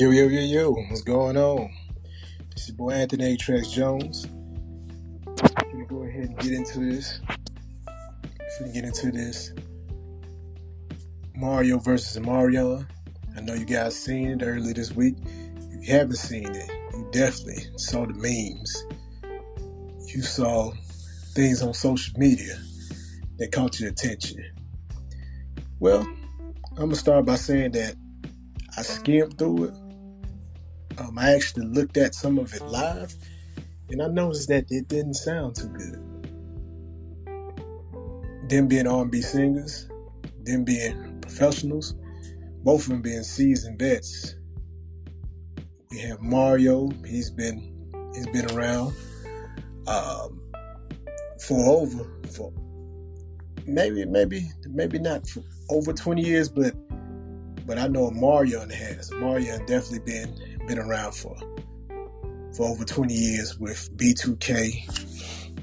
Yo, yo, yo, yo, what's going on? It's your boy Anthony Trax Jones. I'm gonna go ahead and get into this. If we get into this Mario versus Mario, I know you guys seen it early this week. If you haven't seen it, you definitely saw the memes. You saw things on social media that caught your attention. Well, I'm gonna start by saying that I skimmed through it. Um, I actually looked at some of it live, and I noticed that it didn't sound too good. Them being R&B singers, them being professionals, both of them being seasoned vets. We have Mario. He's been he's been around um, for over for maybe maybe maybe not for over 20 years, but but I know Mario has. Mario definitely been been around for for over 20 years with B2K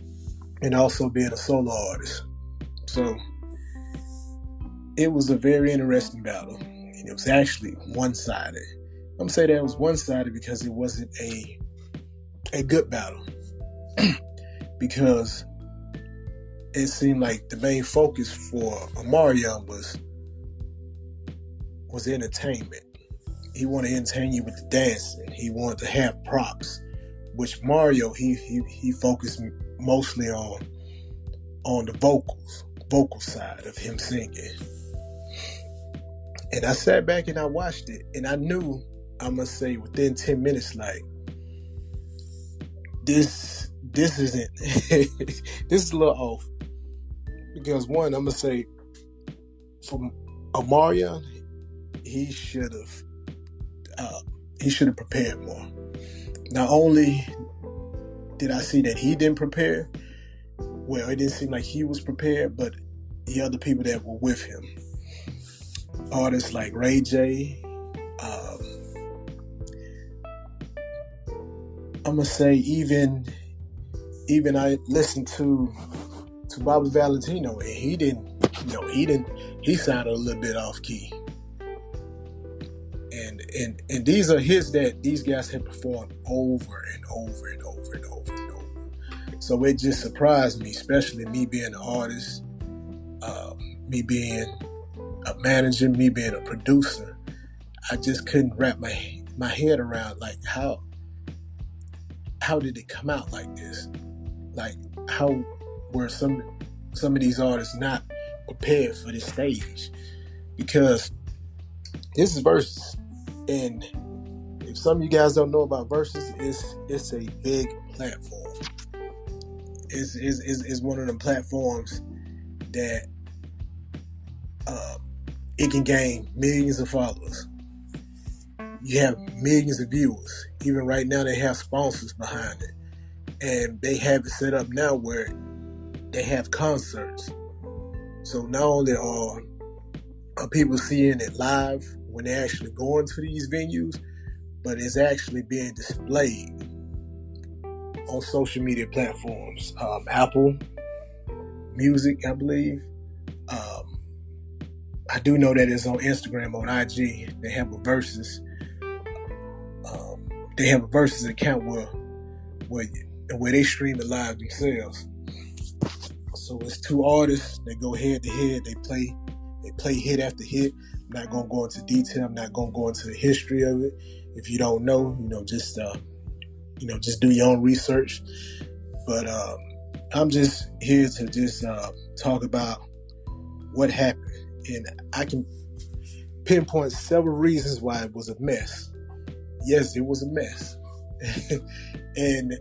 and also being a solo artist. So it was a very interesting battle. And it was actually one sided. I'm say that it was one sided because it wasn't a a good battle. because it seemed like the main focus for Mario was was entertainment. He wanted to entertain you with the dancing. He wanted to have props, which Mario he he, he focused mostly on on the vocals, vocal side of him singing. And I sat back and I watched it, and I knew I must say within ten minutes, like this this isn't this is a little off because one I'm gonna say from Omarion he should have uh, he should have prepared more. Not only did I see that he didn't prepare, well, it didn't seem like he was prepared, but the other people that were with him, artists like Ray J. Um, I'm gonna say even even I listened to to Bobby Valentino and he didn't you know he didn't he sounded a little bit off key and and and these are hits that these guys have performed over and over and over and over and over. So it just surprised me, especially me being an artist, um, me being a manager, me being a producer. I just couldn't wrap my my head around like how how did it come out like this? Like how were some some of these artists not prepared for this stage? Because this is Verzuz. And if some of you guys don't know about Verzuz, it's it's a big platform. It's, it's, it's, it's one of the platforms that uh, it can gain millions of followers. You have millions of viewers. Even right now, they have sponsors behind it. And they have it set up now where they have concerts. So not only are, are people seeing it live when they're actually going to these venues, but it's actually being displayed on social media platforms. Um, Apple Music, I believe. Um, I do know that it's on Instagram, on IG. They have a Verzuz. Um, they have a Verzuz account where, where where they stream it live themselves. So it's two artists that go head to head. They play they play hit after hit. I'm not gonna go into detail. I'm not gonna go into the history of it. If you don't know, you know, just uh, you know, just do your own research. But um, I'm just here to just uh, talk about what happened, and I can pinpoint several reasons why it was a mess. Yes, it was a mess, and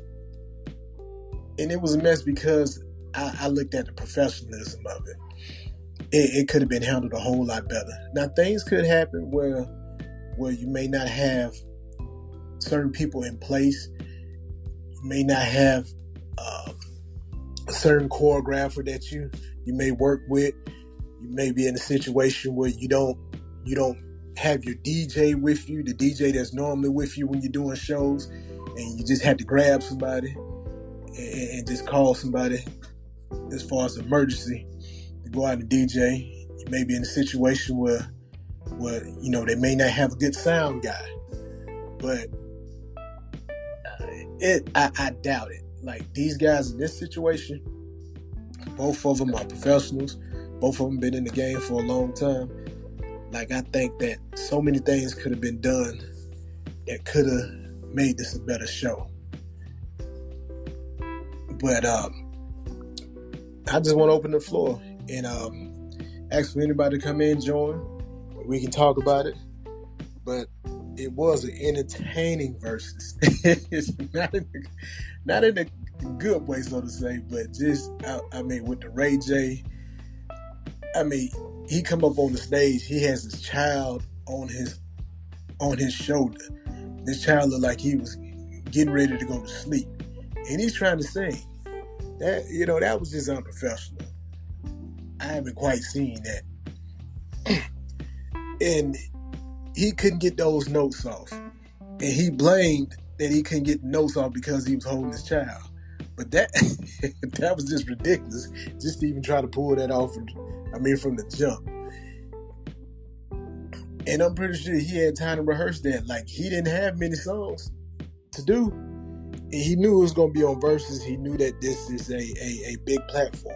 and it was a mess because I, I looked at the professionalism of it it, it could have been handled a whole lot better. Now things could happen where where you may not have certain people in place. You may not have uh, a certain choreographer that you you may work with. You may be in a situation where you don't you don't have your DJ with you, the DJ that's normally with you when you're doing shows, and you just have to grab somebody and, and just call somebody as far as emergency go out and DJ. You may be in a situation where, where you know they may not have a good sound guy, but uh, it I, I doubt it. Like these guys in this situation, both of them are professionals. Both of them been in the game for a long time. Like I think that so many things could have been done that could have made this a better show. But um, I just want to open the floor and um, ask for anybody to come in, join. We can talk about it. But it was an entertaining versus. not in the, not in a good way, so to say, but just I, I mean with the Ray J. I mean, he come up on the stage. He has his child on his on his shoulder. This child looked like he was getting ready to go to sleep, and he's trying to sing. That you know that was just unprofessional. I haven't quite seen that, and he couldn't get those notes off, and he blamed that he couldn't get the notes off because he was holding his child. But that that was just ridiculous. Just to even try to pull that off. From, I mean, from the jump. And I'm pretty sure he had time to rehearse that. Like he didn't have many songs to do. And he knew it was gonna be on Verzuz. He knew that this is a, a, a big platform.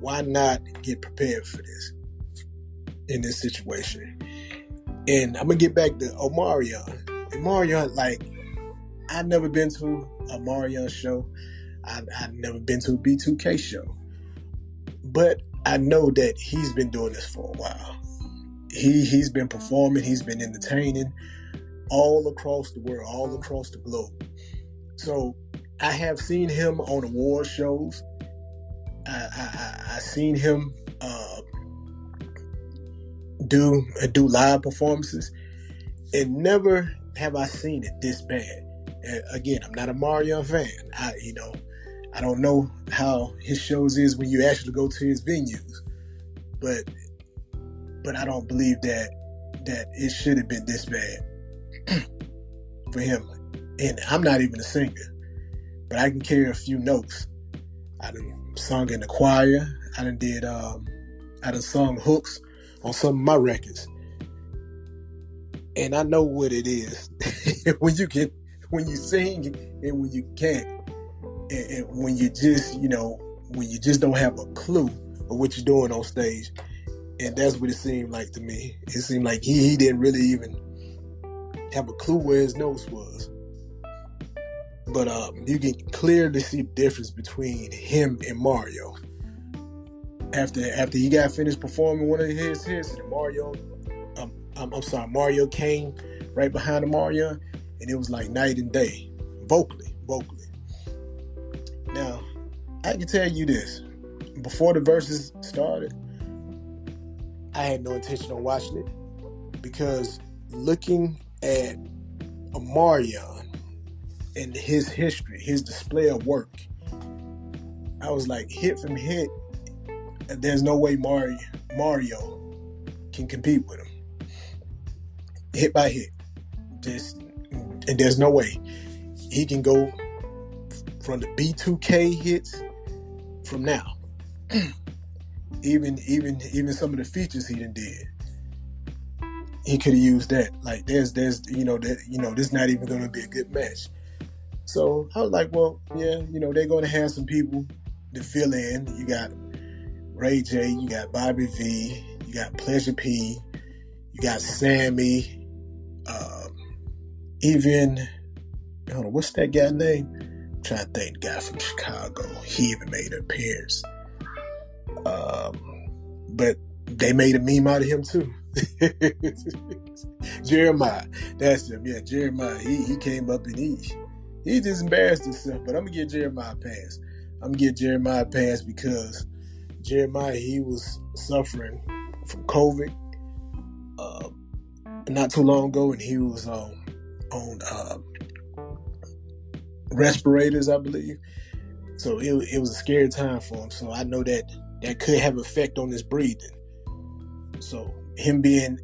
Why not get prepared for this in this situation? And I'm gonna get back to Omarion. Omarion, like, I've never been to a Marion show. I, I've never been to a B2K show. But I know that he's been doing this for a while he he's been performing, he's been entertaining all across the world, all across the globe. So I have seen him on award shows. I I, I seen him uh, do uh, do live performances, and never have I seen it this bad. And again, I'm not a Mario fan. I you know I don't know how his shows is when you actually go to his venues, but but I don't believe that that it should have been this bad for him. And I'm not even a singer, but I can carry a few notes. I done sung in the choir. I done did um, I done sung hooks on some of my records, and I know what it is when you can when you sing and when you can't, and, and when you just you know when you just don't have a clue of what you're doing on stage and that's what it seemed like to me. It seemed like he, he didn't really even have a clue where his nose was. But um, you can clearly see the difference between him and Mario. After after he got finished performing one of his hits, and Mario, um, I'm, I'm sorry, Mario came right behind the Mario, and it was like night and day, vocally, vocally. Now, I can tell you this: before the verses started, I had no intention on watching it because looking at Omarion and his history, his display of work, I was like, hit from hit, there's no way Mario Mario can compete with him. Hit by hit. Just and there's no way he can go from the B2K hits from now. even even even some of the features he done did he could have used that like there's there's you know that you know this not even going to be a good match so i was like well yeah you know they're going to have some people to fill in you got ray j you got bobby v you got pleasure p you got sammy um, even I don't know what's that guy name I'm trying to think guy from chicago he even made an appearance um, but they made a meme out of him too. Jeremiah, that's him. Yeah, Jeremiah. He he came up and he he just embarrassed himself. But I'm gonna get Jeremiah pass. I'm gonna get Jeremiah pass because Jeremiah he was suffering from COVID uh, not too long ago, and he was um, on uh, respirators, I believe. So it, it was a scary time for him. So I know that that could have effect on his breathing. So him being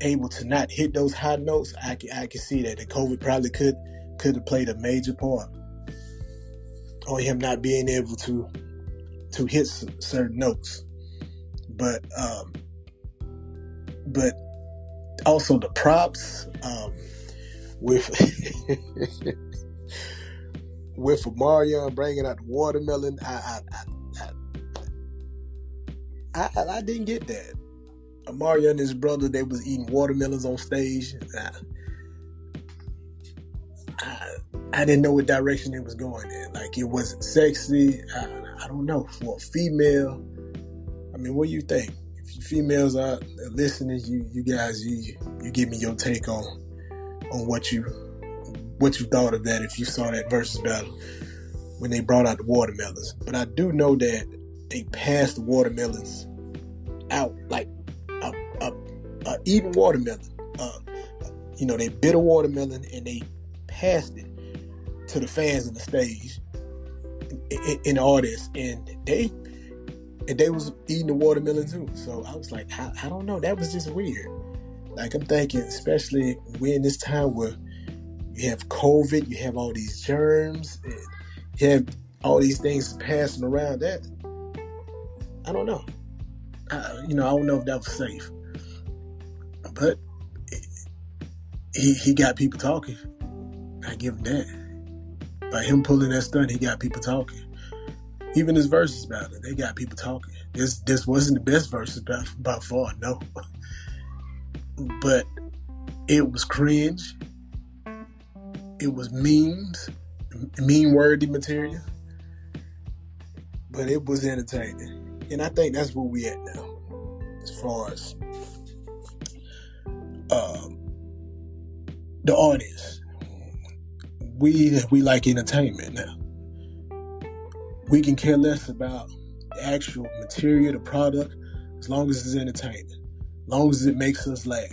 able to not hit those high notes, I can I can see that the COVID probably could could have played a major part on him not being able to to hit certain notes. But um, but also the props. Um, with with Omarion bringing out the watermelon. I I I, I, I didn't get that. Omarion and his brother they was eating watermelons on stage. I, didn't know what direction it was going in. Like it wasn't sexy. I, I don't know for a female. I mean, what do you think? If you females are listening, you you guys you you give me your take on on what you what you thought of that if you saw that versus battle when they brought out the watermelons. But I do know that they passed the watermelons out like a, a, a eating watermelon. Uh, you know, they bit a watermelon and they passed it to the fans on the stage in, in the audience, and they and they was eating the watermelon too. So I was like, I, I don't know, that was just weird. Like I'm thinking, especially in this time where you have COVID, you have all these germs, and you have all these things passing around. That I don't know. I, you know, I don't know if that was safe, but he he got people talking. I give him that. By him pulling that stunt, he got people talking. Even his verses about it, they got people talking. This this wasn't the best verses by, far, no. but it was cringe. It was memes, mean worthy material. But it was entertaining. And I think that's where we at now. As far as um, the audience. We we like entertainment now. We can care less about the actual material, the product, as long as it's entertaining, as long as it makes us laugh.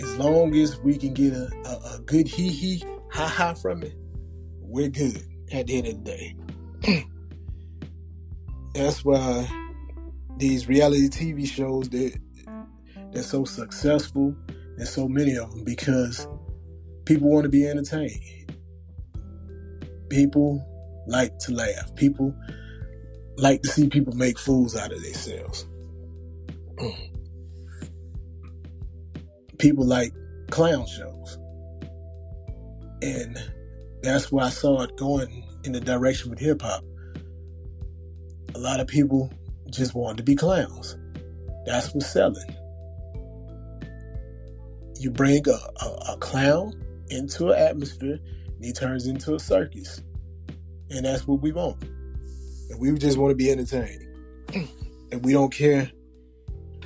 As long as we can get a, a, a good hee hee, ha ha from it, we're good at the end of the day. That's why these reality TV shows that they're so successful. There's so many of them because people want to be entertained. People like to laugh. People like to see people make fools out of themselves. people like clown shows. And that's why I saw it going in the direction with hip hop. A lot of people just wanted to be clowns. That's what's selling. You bring a, a, a clown into an atmosphere and he turns into a circus. And that's what we want. And we just want to be entertained. and we don't care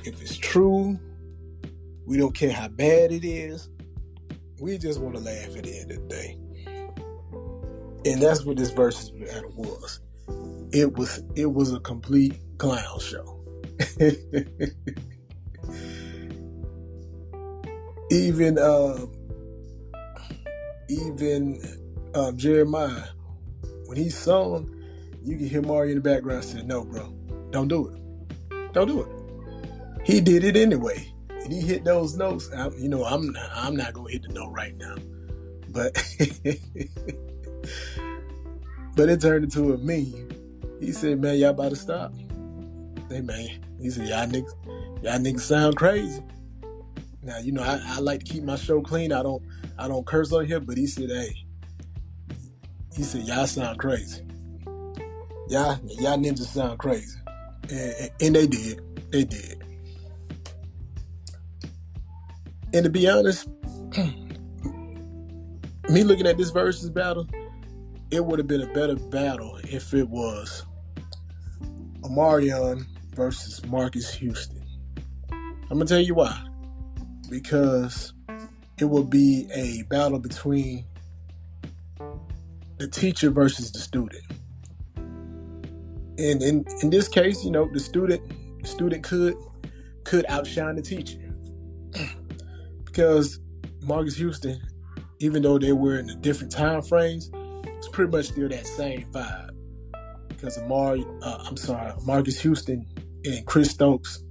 if it's true. We don't care how bad it is. We just want to laugh at the end of the day. And that's what this versus battle was. It was it was a complete clown show. even uh, even uh, Jeremiah, when he sung, you can hear Mario in the background say, "No, bro, don't do it, don't do it." He did it anyway, and he hit those notes. I, you know, I'm I'm not gonna hit the note right now, but but it turned into a meme. He said, "Man, y'all about to stop." Hey man, he said, "Y'all niggas, y'all niggas sound crazy." Now you know I, I like to keep my show clean. I don't I don't curse on here, but he said, "Hey," he said, "Y'all sound crazy. Y'all y'all ninjas sound crazy," and, and they did. They did. And to be honest, me looking at this versus battle, it would have been a better battle if it was Omarion versus Marques Houston. I'm gonna tell you why because it will be a battle between the teacher versus the student. And in, in this case, you know, the student student could could outshine the teacher. because Marques Houston, even though they were in the different time frames, it's pretty much still that same vibe. Because Amar, uh, I'm sorry, Marques Houston and Chris Stokes,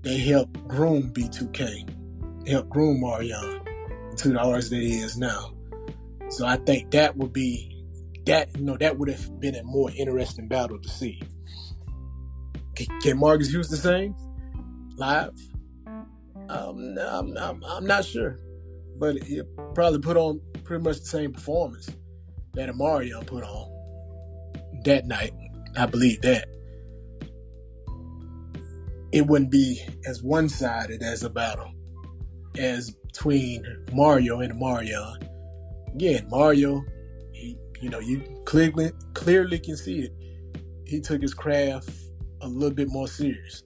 they helped groom B2K help groom Omarion to the artist that he is now. So I think that would be that you know that would have been a more interesting battle to see. Can, can Marques Houston sing live? Um, I'm, I'm, I'm not sure, but he probably put on pretty much the same performance that Omarion put on that night. I believe that it wouldn't be as one-sided as a battle as between Mario and Mario. Again, Mario, he, you know, you clearly clearly can see it. He took his craft a little bit more serious.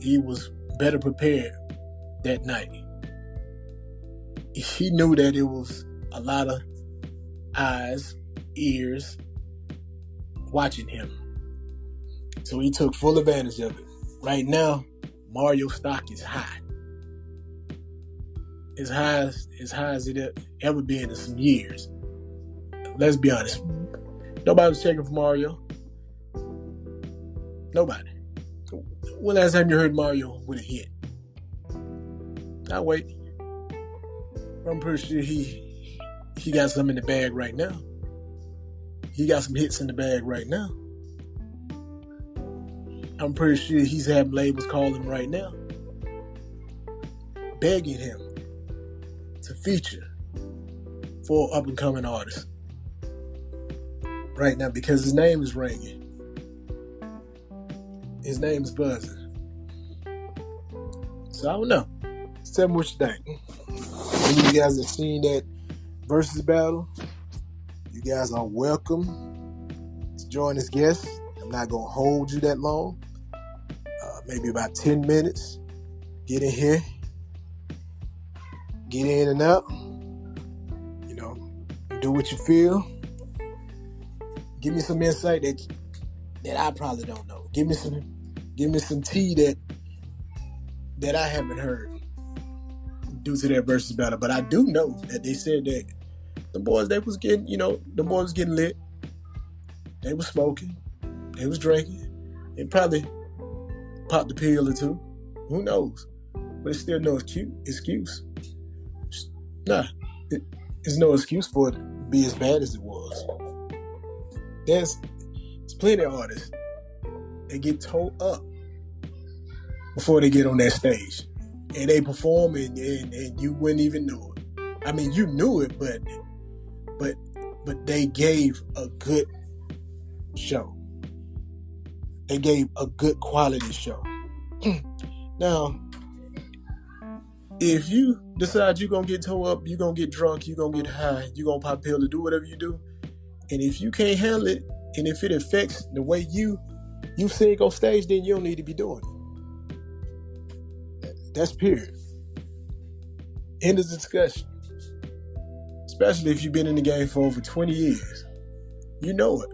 He was better prepared that night. He knew that it was a lot of eyes, ears watching him. So he took full advantage of it. Right now, Mario stock is high. As high as, as high as it ever been in some years. Let's be honest. Nobody was checking for Mario. Nobody. When last time you heard Mario with a hit? I wait. I'm pretty sure he he got some in the bag right now. He got some hits in the bag right now. I'm pretty sure he's having labels call him right now, begging him to feature for up and coming artists right now because his name is ringing. His name is buzzing. So I don't know. Tell me what you think. Any of you guys have seen that versus battle, you guys are welcome to join as guests. I'm not gonna hold you that long. Uh, maybe about 10 minutes. Get in here. Get in and out. You know, do what you feel. Give me some insight that that I probably don't know. Give me some give me some tea that that I haven't heard due to their versus battle. But I do know that they said that the boys they was getting, you know, the boys was getting lit. They was smoking. They was drinking. They probably popped a pill or two. Who knows? But it's still no excuse. Nah, it, it's no excuse for it to be as bad as it was. There's, there's plenty of artists that get towed up before they get on that stage and they perform and, and, and you wouldn't even know it. I mean, you knew it, but but but they gave a good show. They gave a good quality show. Hmm. now, if you decide you're gonna get towed up, you're gonna get drunk, you're gonna get high, you're gonna pop pill to do whatever you do, and if you can't handle it, and if it affects the way you you sing on stage, then you don't need to be doing it. That's period. End of discussion. Especially if you've been in the game for over 20 years. You know it.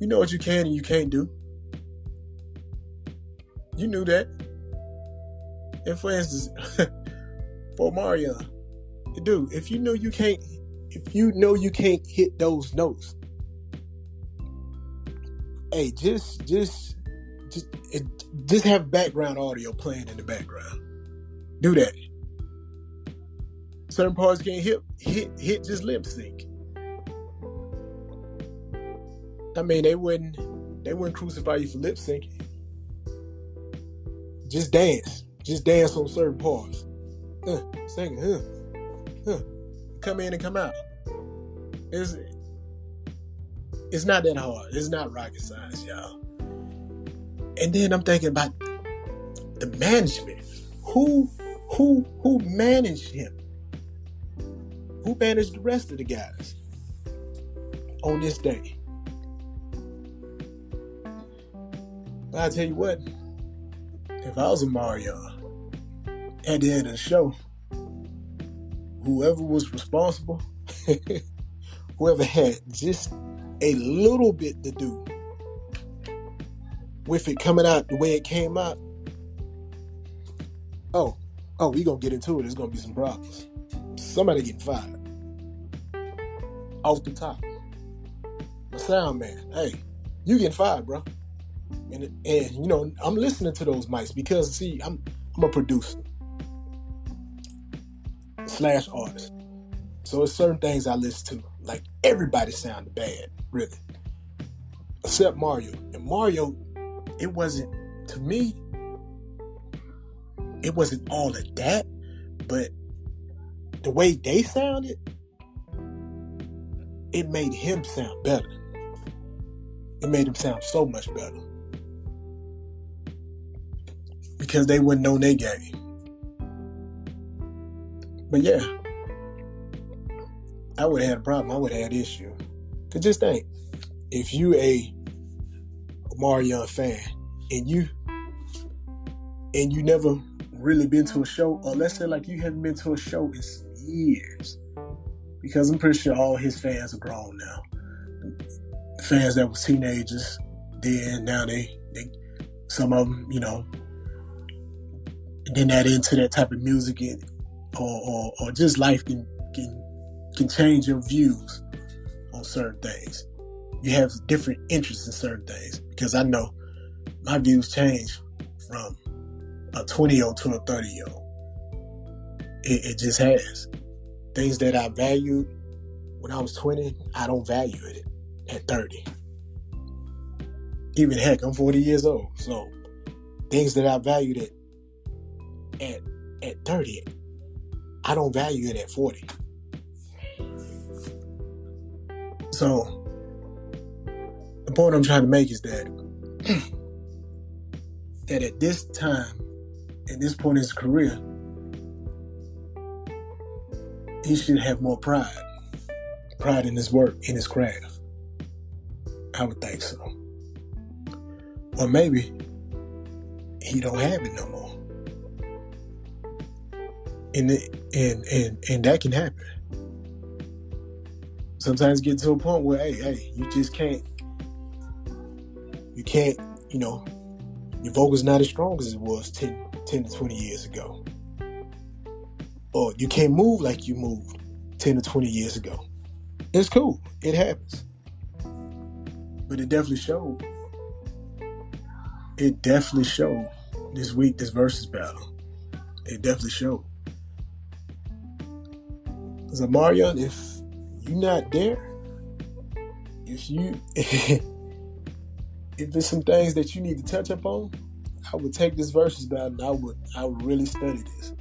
You know what you can and you can't do. You knew that. And for instance, for Mario, dude, if you know you can't, if you know you can't hit those notes, hey, just, just, just, just have background audio playing in the background. Do that. Certain parts can't hit hit hit just lip sync. I mean, they wouldn't they wouldn't crucify you for lip syncing. Just dance. Just dance on certain parts. Uh, sing huh, huh. Come in and come out. It's it's not that hard. It's not rocket science, y'all. And then I'm thinking about the management. Who who who managed him? Who managed the rest of the guys on this day? But I tell you what, if I was a Mario at the end of the show, whoever was responsible, whoever had just a little bit to do with it coming out the way it came out, oh, oh, we gonna get into it. There's gonna be some problems. Somebody getting fired off the top. The sound man, hey, you getting fired, bro. And and you know I'm listening to those mics because see I'm I'm a producer slash artist, so it's certain things I listen to. Like everybody sounded bad, really, except Mario. And Mario it wasn't to me it wasn't all of that, but the way they sounded, it made him sound better. It made him sound so much better. Because they wouldn't know their game. But yeah, I would have had a problem. I would have had issue. Cause just think, if you a Omarion fan and you and you never really been to a show, or let's say like you haven't been to a show in years, because I'm pretty sure all his fans are grown now. Fans that were teenagers then, now they they some of them, you know, then that into that type of music and, or, or or just life can can can change your views on certain things. You have different interests in certain things because I know my views change from a 20 year old to a 30 year old. It, it, just has. Things that I valued when I was 20, I don't value it at 30. Even heck, I'm 40 years old. So things that I valued at at at 30, I don't value it at 40. So the point I'm trying to make is that that at this time, at this point in his career, he should have more pride. Pride in his work, in his craft. I would think so. Or maybe he don't have it no more. And, and and and that can happen sometimes get to a point where, hey, hey, you just can't, you can't, you know, your vocal's not as strong as it was 10, 10 to 20 years ago. Or you can't move like you moved 10 to 20 years ago. It's cool. It happens. But it definitely showed. It definitely showed this week, this versus battle. It definitely showed. Because Omarion, if you're not there, if you if there's some things that you need to touch up on, I would take this versus battle and I would I would really study this.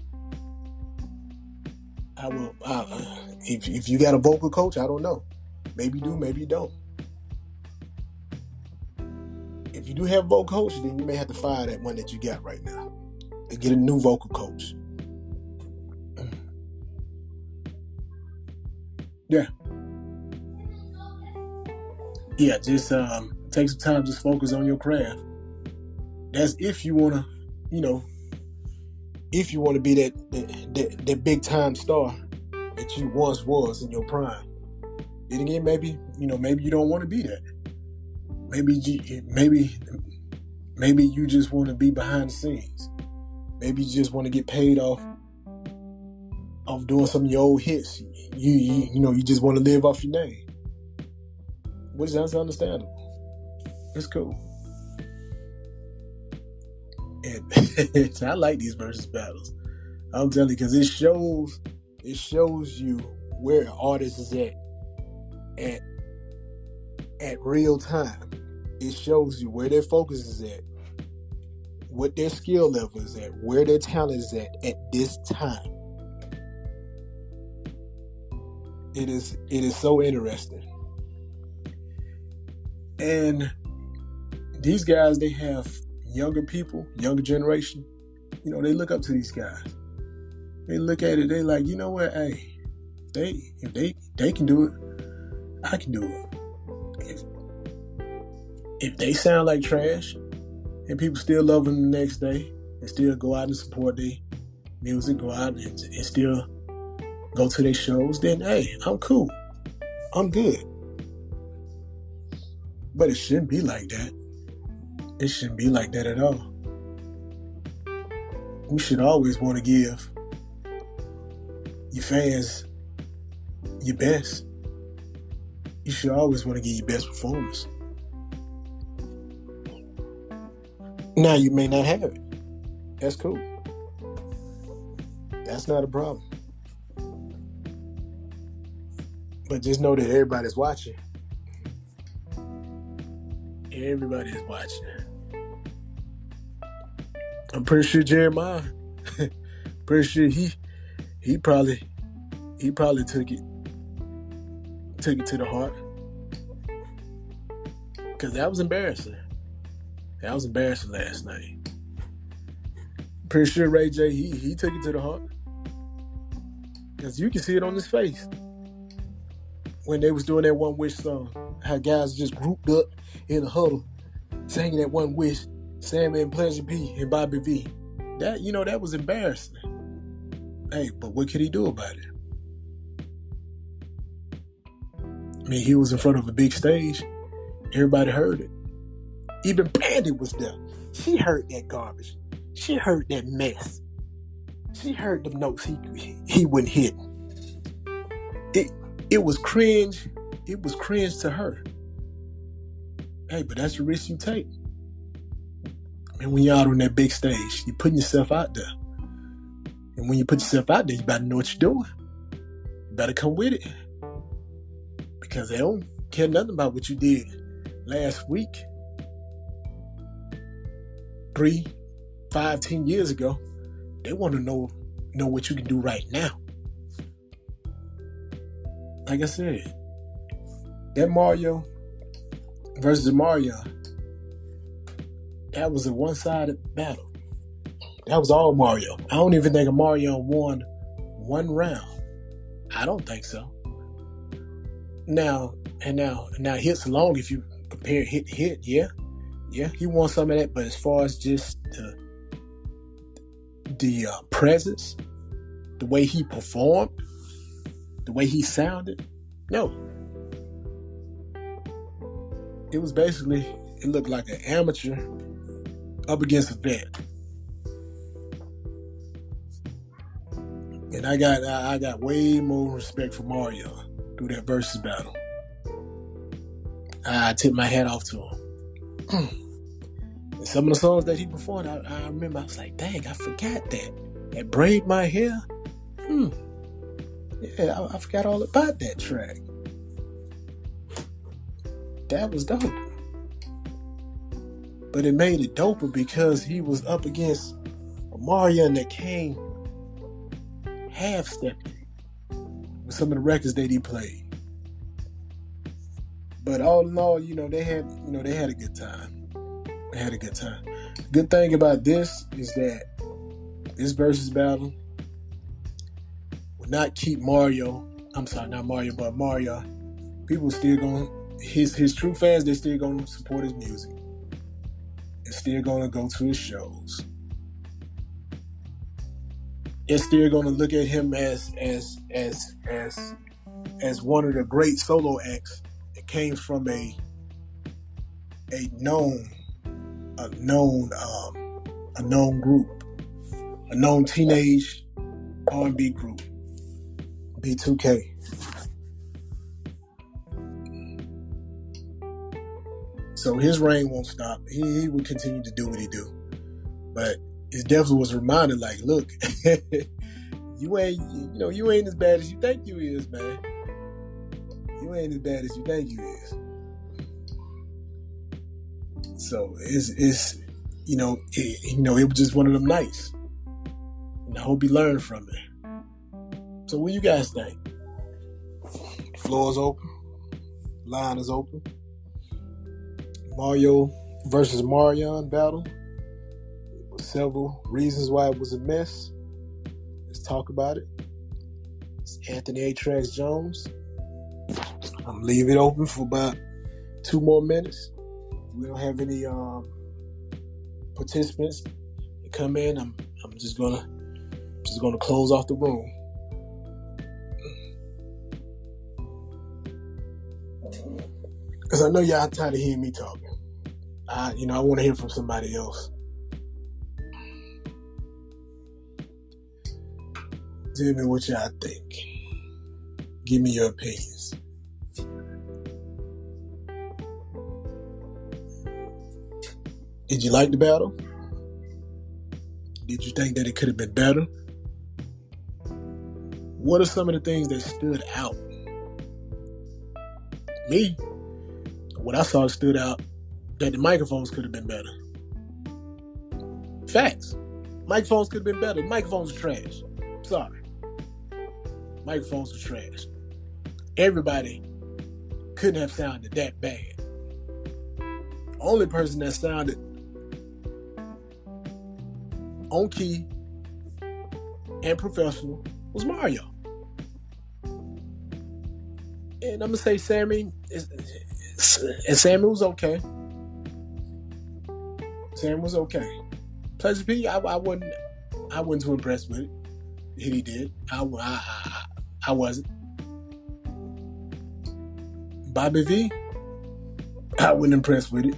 I will. If if you got a vocal coach, I don't know. Maybe you do, maybe you don't. If you do have vocal coach, then you may have to fire that one that you got right now and get a new vocal coach. Yeah. Yeah, just um, take some time, just focus on your craft. That's if you want to, you know, if you want to be that, that that, big time star that you once was in your prime. Then again, maybe you know, maybe you don't want to be that. Maybe maybe maybe you just want to be behind the scenes. Maybe you just want to get paid off off doing some of your old hits. You you, you know you just want to live off your name, which is understandable. It's cool. And I like these versus battles. I'm telling you because it shows it shows you where an artist is at at at real time. It shows you where their focus is at, what their skill level is at, where their talent is at at this time. It is it is so interesting. And these guys, they have younger people, younger generation. You know, they look up to these guys. They look at it. They like, you know what? Hey, they if they they can do it, I can do it. If if they sound like trash, and people still love them the next day, and still go out and support their music, go out and, and still go to their shows, then hey, I'm cool. I'm good. But it shouldn't be like that. It shouldn't be like that at all. We should always want to give your fans your best. You should always want to give your best performance. Now you may not have it. That's cool. That's not a problem. But just know that everybody's watching. Everybody is watching. I'm pretty sure Jeremiah Pretty sure he he probably he probably took it took it to the heart. Cause that was embarrassing. That was embarrassing last night. Pretty sure Ray J he he took it to the heart. Cause you can see it on his face. When they was doing that one wish song. How guys just grouped up in a huddle, singing that one wish, Sam and Pleasure P and Bobby V. That you know, that was embarrassing. Hey, but what could he do about it? I mean, he was in front of a big stage. Everybody heard it. Even Brandy was there. She heard that garbage. She heard that mess. She heard the notes he he wouldn't hit. It was cringe. It was cringe to her. Hey, but that's the risk you take. And when you're out on that big stage, you're putting yourself out there. And when you put yourself out there, you better know what you're doing. You better come with it. Because they don't care nothing about what you did last week, three, five, ten years ago. They want to know know what you can do right now. Like I said, that Mario versus Mario, that was a one-sided battle. That was all Mario. I don't even think Omarion won one round. I don't think so. Now and now now hits long if you compare hit hit, yeah. Yeah, he won some of that, but as far as just the the uh, presence, the way he performed, the way he sounded, no. It was basically it looked like an amateur up against a vet. And I got I got way more respect for Mario through that versus battle. I tip my hat off to him. and some of the songs that he performed, I, I, remember I was like, dang, I forgot that. That braid my hair. Hmm. Yeah, I, I forgot all about that track. That was dope. But it made it doper because he was up against Omarion and that came half stepping with some of the records that he played. But all in all, you know, they had you know, they had a good time. They had a good time. Good thing about this is that this versus battle not keep Mario. I'm sorry, not Mario, but Mario. People still going his his true fans. They're still going to support his music. They're still going to go to his shows is still going to look at him as as as as as one of the great solo acts that came from a a known a known um, a known group, a known teenage R&B group, B2K. So his reign won't stop. He, he will continue to do what he do, but it definitely was reminded, like, look, you ain't, you know, you ain't as bad as you think you is, man. You ain't as bad as you think you is. So it's, it's, you know, it, you know, it was just one of them nights, and I hope he learned from it. So, what you guys think? Floor's open, line is open. Mario versus Omarion battle several reasons why it was a mess. Let's talk about it. It's Anthony A. Trax Jones. I'm leave it open for about two more minutes. We don't have any um, participants come in, I'm I'm just gonna just gonna close off the room. Cause I know y'all tired of hearing me talking. I, you know, I want to hear from somebody else. Tell me what y'all think. Give me your opinions. Did you like the battle? Did you think that it could have been better? What are some of the things that stood out? Me, what I saw stood out that the microphones could have been better. Facts. Microphones could have been better. Microphones are trash. Sorry. Microphones are trash. Everybody couldn't have sounded that bad. Only person that sounded on key and professional was Mario. And I'm gonna say Sammy, and was okay. Sam was okay. Pleasure P, I, I wasn't, I wasn't too impressed with it. He did. I, I, I, I wasn't. Bobby V, I wasn't impressed with it.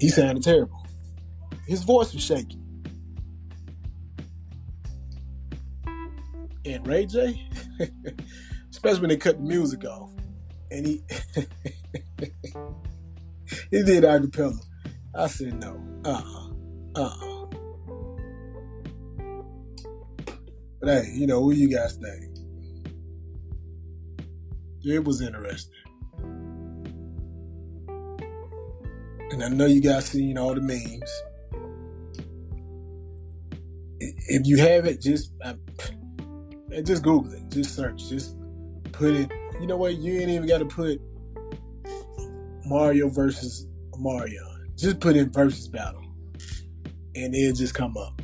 He sounded terrible. His voice was shaky. And Ray J, especially when they cut the music off, and he he did acapella. I said no. Uh uh-uh. uh. But hey, you know, what you guys think? It was interesting. And I know you guys seen all the memes. If you have it, just uh, just Google it. Just search. Just put it. You know what? You ain't even got to put Mario versus Mario. Just put in Verzuz battle, and it'll just come up.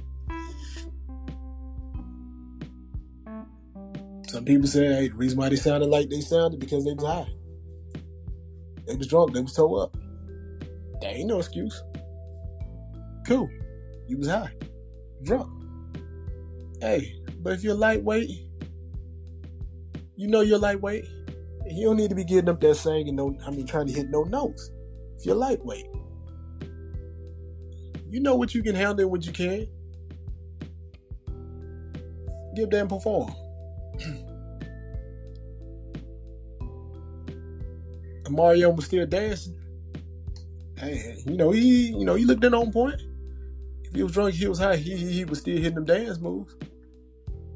Some people say, hey, the reason why they sounded like they sounded because they was high. They was drunk. They was toe up. That ain't no excuse. Cool. You was high. Drunk. Hey, but if you're lightweight, you know you're lightweight. You don't need to be getting up there singing no I mean trying to hit no notes. If you're lightweight. You know what you can handle and what you can. Give them perform. Mario was still dancing. Hey, you know he, you know he looked in on point. If he was drunk, he was high. He he, he was still hitting them dance moves.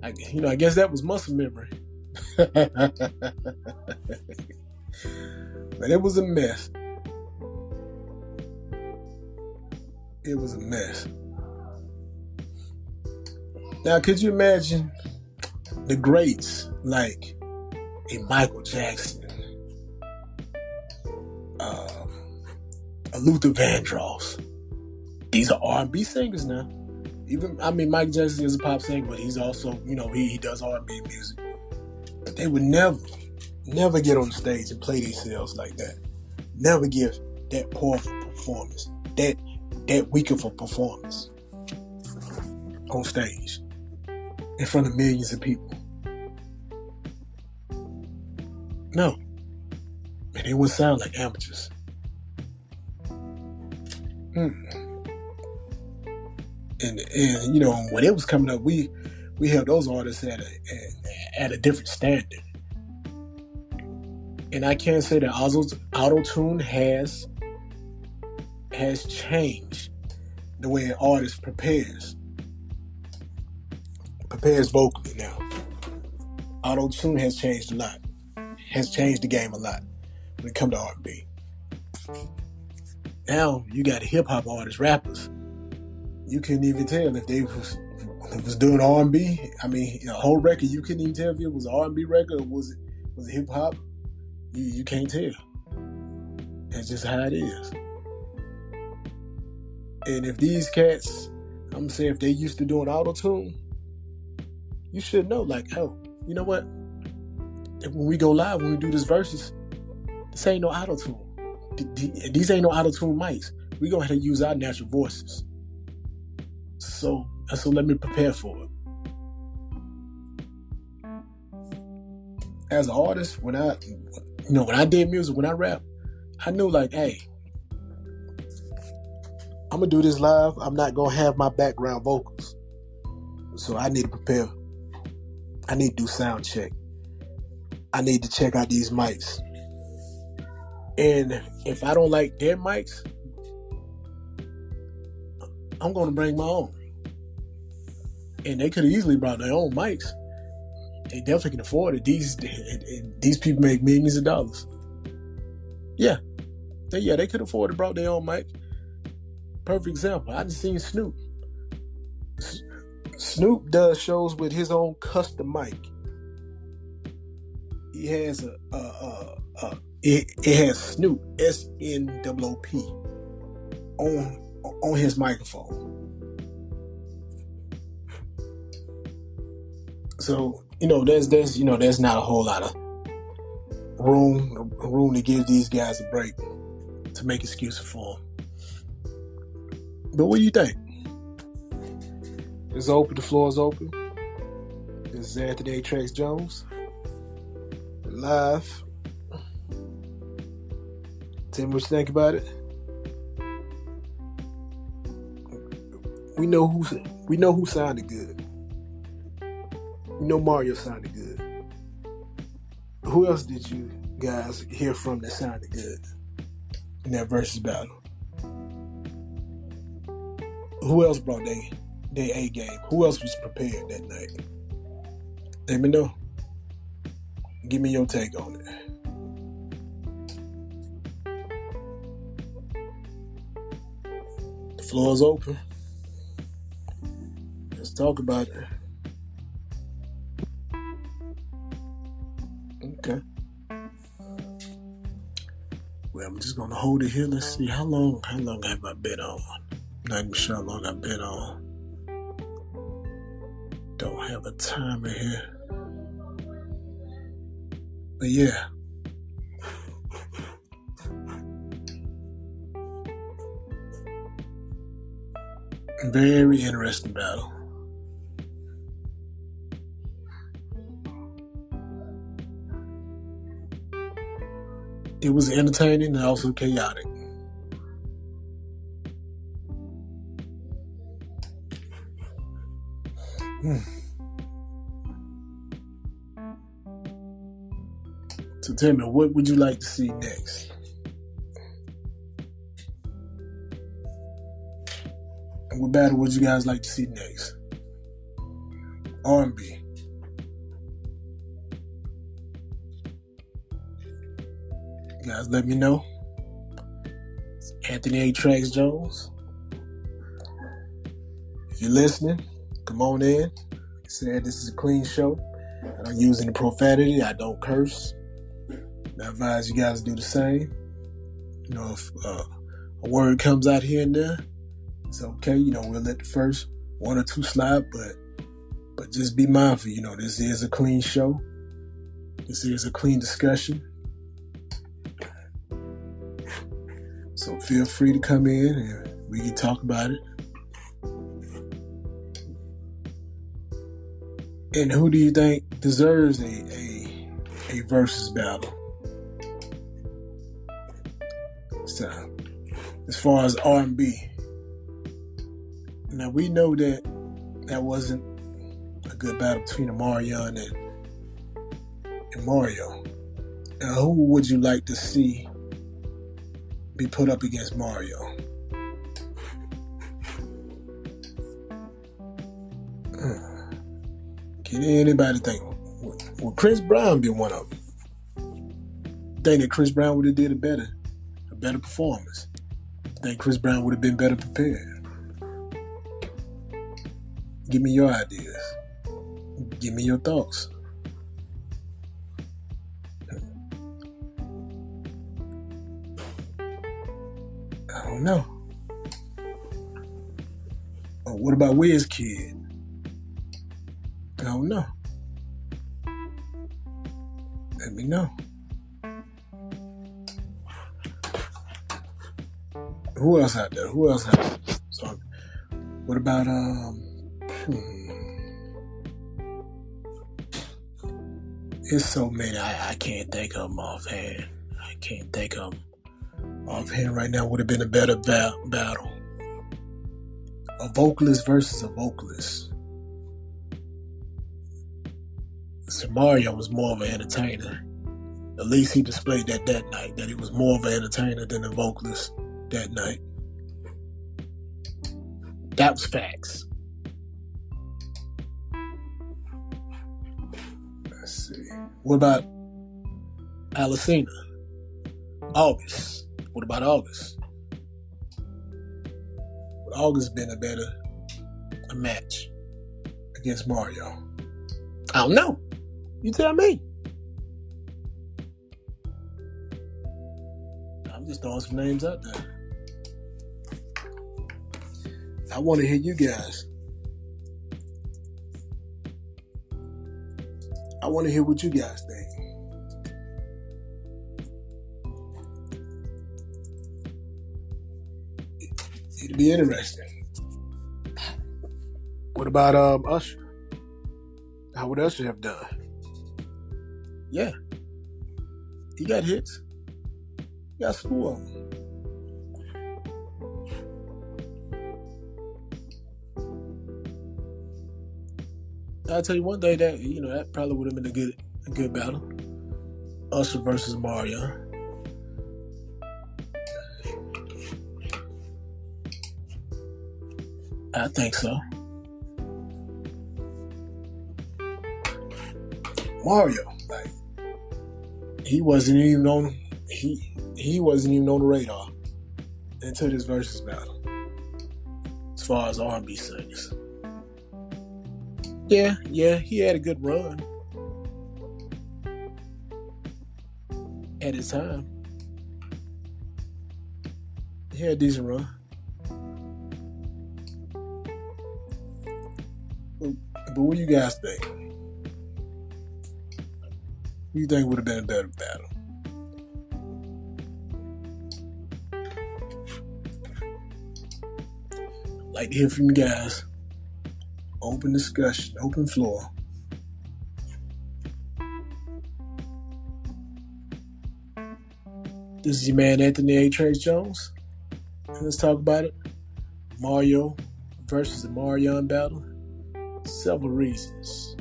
I, you know, I guess that was muscle memory. but it was a mess. it was a mess. Now, could you imagine the greats like a Michael Jackson, um, a Luther Vandross? These are R&B singers now. Even I mean, Mike Jackson is a pop singer, but he's also you know he, he does R&B music. But they would never, never get on stage and play themselves like that. Never give that powerful performance. That that weak of a performance on stage in front of millions of people. No. And they would sound like amateurs. Mm. And, and you know when it was coming up, we we held those artists at a at a different standard. And I can't say that auto tune has has changed the way an artist prepares. Prepares vocally now. Auto tune has changed a lot. Has changed the game a lot when it comes to R&B. Now you got hip hop artists, rappers. You couldn't even tell if they was, was doing R&B. I mean, a whole record you couldn't even tell if it was an R&B record or was it was it hip hop. You, you can't tell. That's just how it is. And if these cats, I'm saying if they used to doing auto tune, you should know, like, oh, you know what? If when we go live, when we do this Verzuz, this ain't no auto tune. These ain't no auto tune mics. We gonna have to use our natural voices. So, so let me prepare for it. As an artist, when I, you know, when I did music, when I rap, I knew like, hey, I'm gonna do this live. I'm not gonna have my background vocals, so I need to prepare. I need to do sound check. I need to check out these mics, and if I don't like their mics, I'm gonna bring my own. And they could have easily brought their own mics. They definitely can afford it. These these people make millions of dollars. Yeah, they, yeah, they could afford to brought their own mic perfect example. I just seen Snoop. Snoop does shows with his own custom mic. He has a, a, a, a it, it has Snoop S N O O P on on his microphone. So you know, there's there's you know there's not a whole lot of room room to give these guys a break to make excuses for them. But what do you think? It's open. The floor is open. This is Anthony Trax Jones live. Tell me what you think about it. We know who we know who sounded good. We know Mario sounded good. Who else did you guys hear from that sounded good in that Verzuz battle? Who else brought their their A game? Who else was prepared that night? Let me know. Give me your take on it. The floor is open. Let's talk about it. I'm just gonna hold it here. Let's see how long. How long have I been on? Not even sure how long I've been on. Don't have a timer here. But yeah. Very interesting battle. It was entertaining and also chaotic. Hmm. So tell me, what would you like to see next? And what battle would you guys like to see next? R&B. Let me know. It's Anthony A. Trax Jones. If you're listening, come on in. Like I said, this is a clean show. I don't use any profanity. I don't curse. I advise you guys to do the same. You know, if uh, a word comes out here and there, it's okay. You know, we'll let the first one or two slide, but but just be mindful. You know, this is a clean show. This is a clean discussion. So feel free to come in and we can talk about it. And who do you think deserves a a, a Verzuz battle? So, as far as R and B, now we know that that wasn't a good battle between Omarion and and Mario. Now, who would you like to see be put up against Mario? Can anybody think? Would Chris Brown be one of them? Think that Chris Brown would have did a better, a better performance. Think Chris Brown would have been better prepared. Give me your ideas. Give me your thoughts. Don't know. Oh, what about Wizkid? I don't know. Let me know. Who else out there? Who else out there? So, what about um? Hmm. It's so many. I, I can't think of them offhand. I can't think of them offhand right now. Would have been a better ba- battle. A vocalist versus a vocalist. So Mario was more of an entertainer. At least he displayed that that night, that he was more of an entertainer than a vocalist that night. That was facts. Let's see. What about Alicina? August. What about August? Would August been a better a match against Mario? I don't know. You tell me. I'm just throwing some names out there. I want to hear you guys. I want to hear what you guys think. Be interesting. What about um Usher? How would Usher have done? Yeah, he got hits. He got school them. I'll tell you one day that you know that probably would have been a good a good battle. Usher versus Mario. I think so. Mario, like he wasn't even on he he wasn't even on the radar until this Verzuz battle. As far as R&B singers. Yeah, yeah, he had a good run at his time. He had a decent run. But what do you guys think? Who you think would have been a better battle? like to hear from you guys. Open discussion, open floor. This is your man Anthony A. Trace Jones. Let's talk about it. Mario versus the Mario battle. Several reasons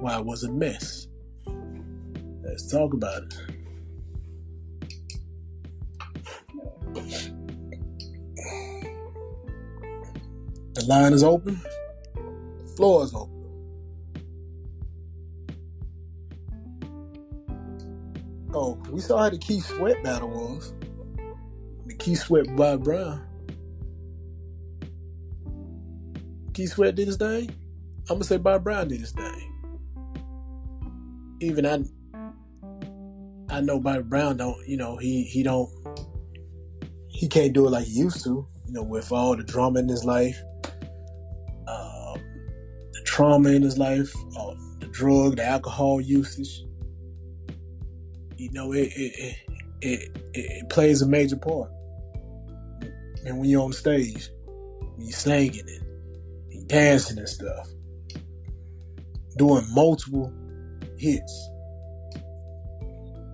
why it was a mess. Let's talk about it. The line is open the floor is open. Oh, we saw how the Keith Sweat battle was. The Keith Sweat Bob Brown. Keith Sweat did his thing. I'm gonna say Bob Brown did his thing. Even I, I know Bobby Brown don't. You know he he don't. He can't do it like he used to. You know with all the drama in his life um, the trauma in his life, the drug, the alcohol usage. You know, it it, it it it plays a major part. And when you're on stage, when you're singing and, and dancing and stuff, doing multiple hits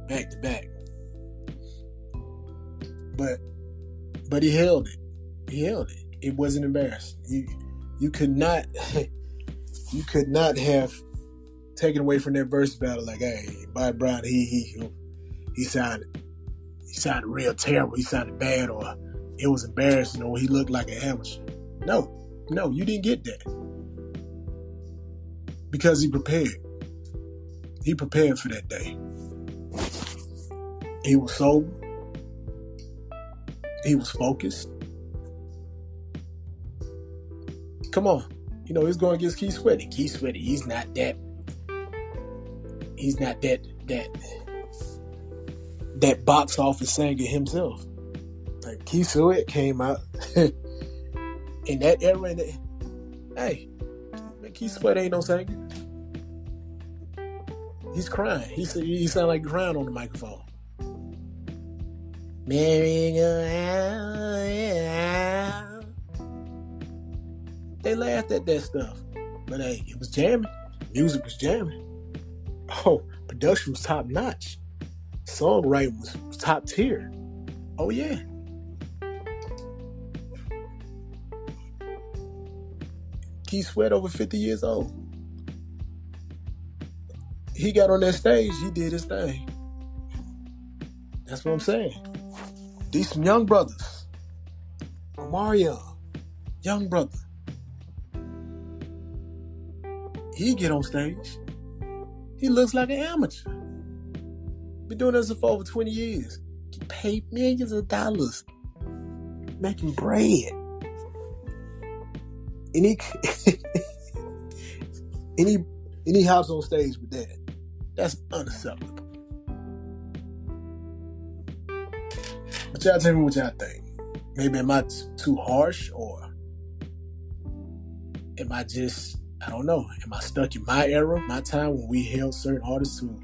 back to back. But but he held it. He held it. It wasn't embarrassing. You you could not you could not have taken away from that verse battle like, hey, Bob Brown, he he he sounded he sounded real terrible, he sounded bad, or it was embarrassing, or he looked like an amateur. No, no, you didn't get that. Because he prepared. He prepared for that day. He was sober. He was focused. Come on you know, he's going against Keith Sweat. And Keith Sweat, he's not that. He's not that that that box office singer himself. Like Keith Sweat came out in that era. And that, hey, Keith Sweat ain't no singer. He's crying. He he sound like crying on the microphone. Go they laughed at that stuff. But hey, it was jamming. Music was jamming. Oh, production was top notch. Songwriting was top tier. Oh yeah. Keith Sweat over 50 years old. He got on that stage, he did his thing. That's what I'm saying. These some young brothers. Mario, young brother. he get on stage. He looks like an amateur. Been doing this for over 20 years. He paid millions of dollars making bread. Any any any house on stage with that, that's unacceptable. But y'all tell me what y'all think. Maybe am I t- too harsh or am I just I don't know. Am I stuck in my era, my time when we held certain artists to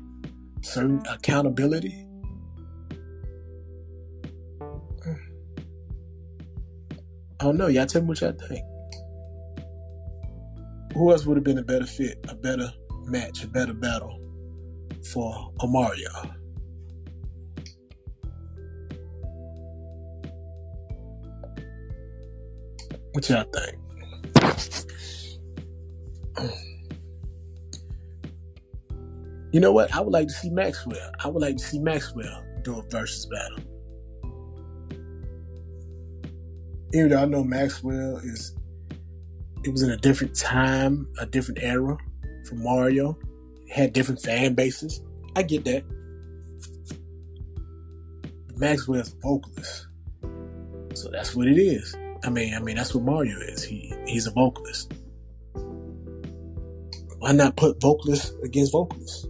certain accountability? Hmm. I don't know. Y'all tell me what y'all think. Who else would have been a better fit, a better match, a better battle for Omarion? What y'all think? You know what? I would like to see Maxwell. I would like to see Maxwell do a Verzuz battle. Even though I know Maxwell is, it was in a different time, a different era for Mario, had different fan bases. I get that. Maxwell's a vocalist, so that's what it is. I mean, I mean that's what Mario is. He he's a vocalist. Why not put vocalists against vocalists?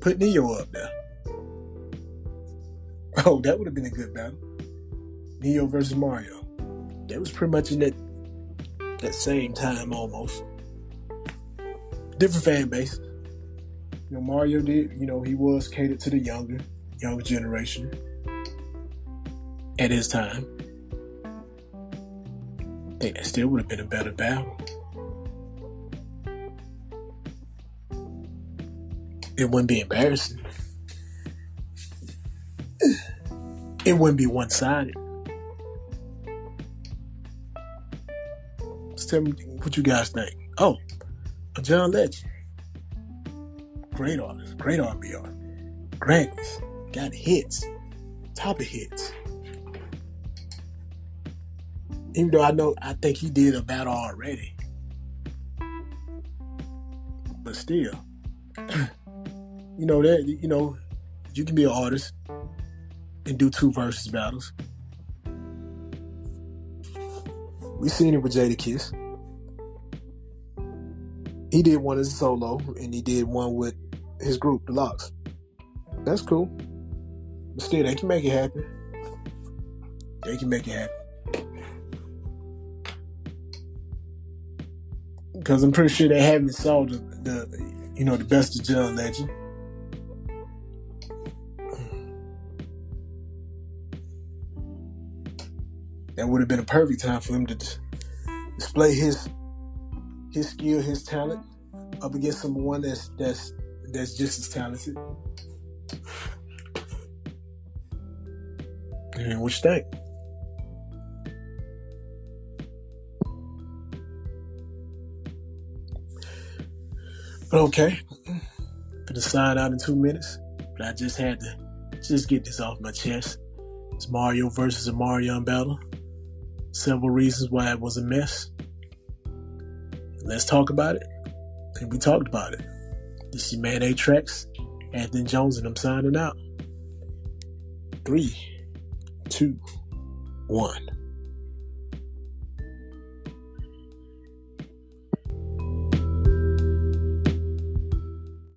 Put Ne-Yo up there. Oh, that would have been a good battle. Ne-Yo versus Mario. That was pretty much in that that same time almost. Different fan base. You know, Mario did, you know, he was catered to the younger, younger generation at his time. I think that still would have been a better battle. It wouldn't be embarrassing. It wouldn't be one sided. Tell me what you guys think. Oh, John Legend. Great artist, great R&B artist. Grammys, got hits, top of hits. Even though I know, I think he did a battle already. But still, you know that you know you can be an artist and do two Verzuz battles. We seen it with Jadakiss. He did one as a solo, and he did one with his group, the LOX. That's cool. But still, they can make it happen. They can make it happen. Because I'm pretty sure they haven't saw the, the, you know, the best of John Legend. That would have been a perfect time for him to display his his skill, his talent, up against someone that's that's that's just as talented. And what you think? But okay, gonna sign out in two minutes. But I just had to just get this off my chest. It's Mario versus a Mario battle. Several reasons why it was a mess. Let's talk about it. And we talked about it. This is Man Atrax, Anthony Jones, and I'm signing out. Three, two, one.